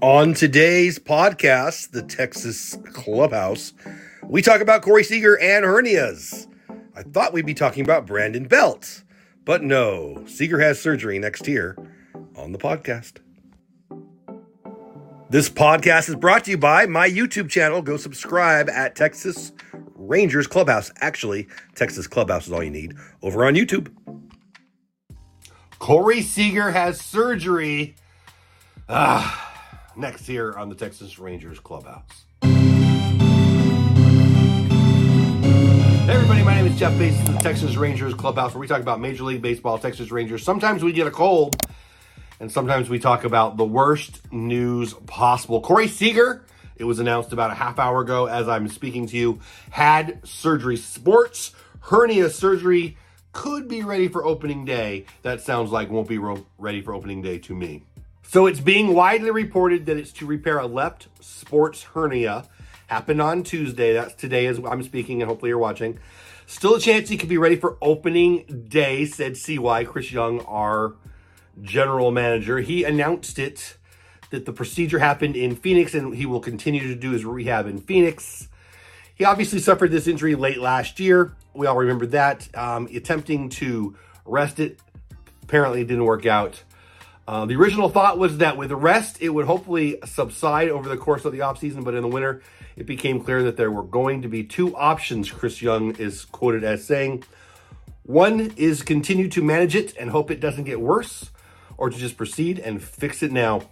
On today's podcast, the Texas Clubhouse, we talk about Corey Seager and hernias. I thought we'd be talking about Brandon Belt, but no, Seager has surgery next year on the podcast. This podcast is brought to you by my YouTube channel. Go subscribe at Texas Rangers Clubhouse. Actually, Texas Clubhouse is all you need over on YouTube. Corey Seager has surgery. Ah next here on the Texas Rangers Clubhouse. Hey everybody, my name is Jeff Bates of the Texas Rangers Clubhouse, where we talk about Major League Baseball, Texas Rangers. Sometimes we get a cold, and sometimes we talk about the worst news possible. Corey Seager, it was announced about a half hour ago as I'm speaking to you, had surgery. Sports hernia surgery could be ready for opening day. That sounds like won't be ready for opening day to me. So it's being widely reported that it's to repair a left sports hernia. Happened on Tuesday. That's today as I'm speaking, and hopefully you're watching. Still a chance he could be ready for opening day, said CY Chris Young, our general manager. He announced it that the procedure happened in Phoenix and he will continue to do his rehab in Phoenix. He obviously suffered this injury late last year. We all remember that. Um, attempting to rest it apparently didn't work out. Uh, the original thought was that with rest, it would hopefully subside over the course of the offseason, but in the winter, it became clear that there were going to be two options, Chris Young is quoted as saying. One is continue to manage it and hope it doesn't get worse, or to just proceed and fix it now.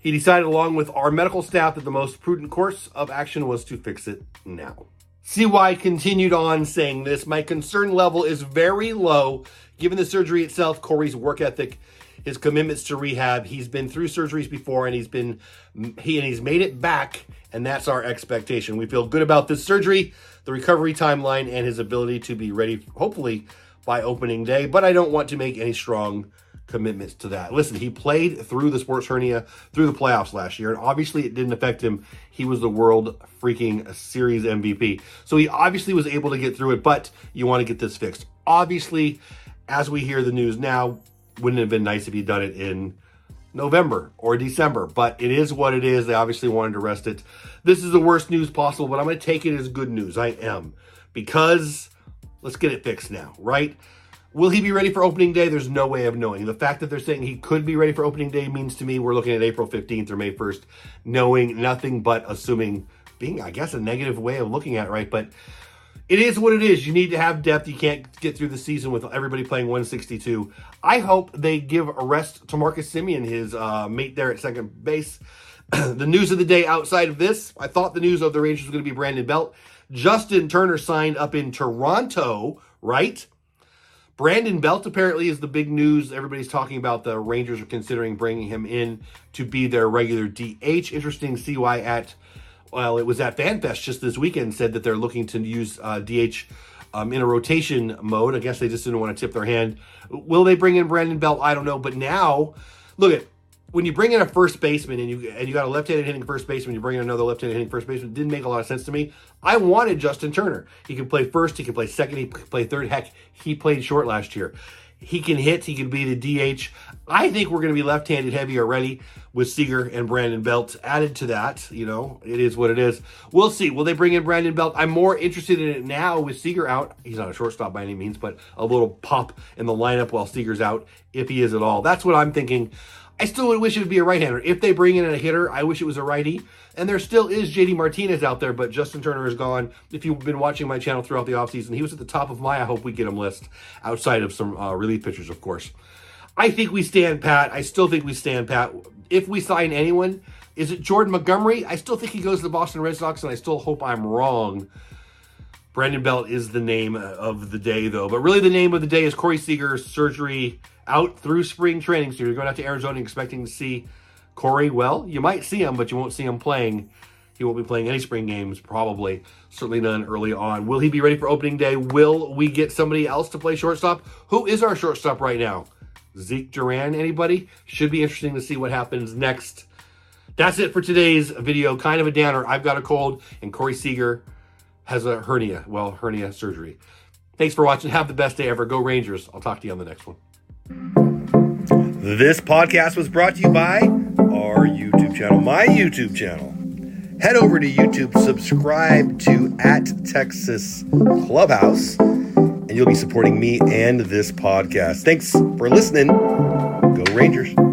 He decided, along with our medical staff, that the most prudent course of action was to fix it now. CY continued on saying this My concern level is very low given the surgery itself, Corey's work ethic, his commitments to rehab. He's been through surgeries before and he's been he and he's made it back and that's our expectation. We feel good about this surgery, the recovery timeline and his ability to be ready hopefully by opening day, but I don't want to make any strong commitments to that. Listen, he played through the sports hernia through the playoffs last year, and obviously it didn't affect him. He was the world freaking series MVP. So he obviously was able to get through it, but you want to get this fixed. Obviously, as we hear the news now, wouldn't have been nice if he'd done it in November or December, but it is what it is. They obviously wanted to rest it. This is the worst news possible, but I'm going to take it as good news. I am because let's get it fixed now, right? Will he be ready for opening day? There's no way of knowing. The fact that they're saying he could be ready for opening day means to me we're looking at April 15th or May 1st, knowing nothing but assuming being, I guess, a negative way of looking at it, right? But it is what it is. You need to have depth. You can't get through the season with everybody playing 162. I hope they give a rest to Marcus Semien, his uh, mate there at second base. the news of the day outside of this, I thought the news of the Rangers was going to be Brandon Belt. Justin Turner signed up in Toronto, right? Brandon Belt apparently is the big news. Everybody's talking about the Rangers are considering bringing him in to be their regular DH. Interesting to see why at well, it was at FanFest just this weekend, said that they're looking to use uh, DH um, in a rotation mode. I guess they just didn't want to tip their hand. Will they bring in Brandon Belt? I don't know. But now, look at when you bring in a first baseman and you and you got a left-handed hitting first baseman, you bring in another left-handed hitting first baseman. It didn't make a lot of sense to me. I wanted Justin Turner. He can play first. He can play second. He can play third. Heck, he played short last year. He can hit. He can be the DH. I think we're going to be left-handed heavy already with Seager and Brandon Belt added to that. You know, it is what it is. We'll see. Will they bring in Brandon Belt? I'm more interested in it now with Seager out. He's not a shortstop by any means, but a little pop in the lineup while Seager's out, if he is at all. That's what I'm thinking. I still would wish it would be a right-hander. If they bring in a hitter, I wish it was a righty. And there still is JD Martinez out there, but Justin Turner is gone. If you've been watching my channel throughout the offseason, he was at the top of my I hope we get him list, outside of some uh, relief pitchers, of course. I think we stand pat. I still think we stand pat. If we sign anyone, is it Jordan Montgomery? I still think he goes to the Boston Red Sox, and I still hope I'm wrong. Brandon Belt is the name of the day, though. But really, the name of the day is Corey Seager's surgery out through spring training. So you're going out to Arizona expecting to see Corey. Well, you might see him, but you won't see him playing. He won't be playing any spring games, probably. Certainly none early on. Will he be ready for opening day? Will we get somebody else to play shortstop? Who is our shortstop right now? Zeke Duran, anybody? Should be interesting to see what happens next. That's it for today's video. Kind of a downer. I've got a cold, and Corey Seager has a hernia. Well, hernia surgery. Thanks for watching. Have the best day ever. Go Rangers. I'll talk to you on the next one. This podcast was brought to you by our YouTube channel, my YouTube channel. Head over to YouTube, subscribe to at Texas Clubhouse, and you'll be supporting me and this podcast. Thanks for listening. Go Rangers.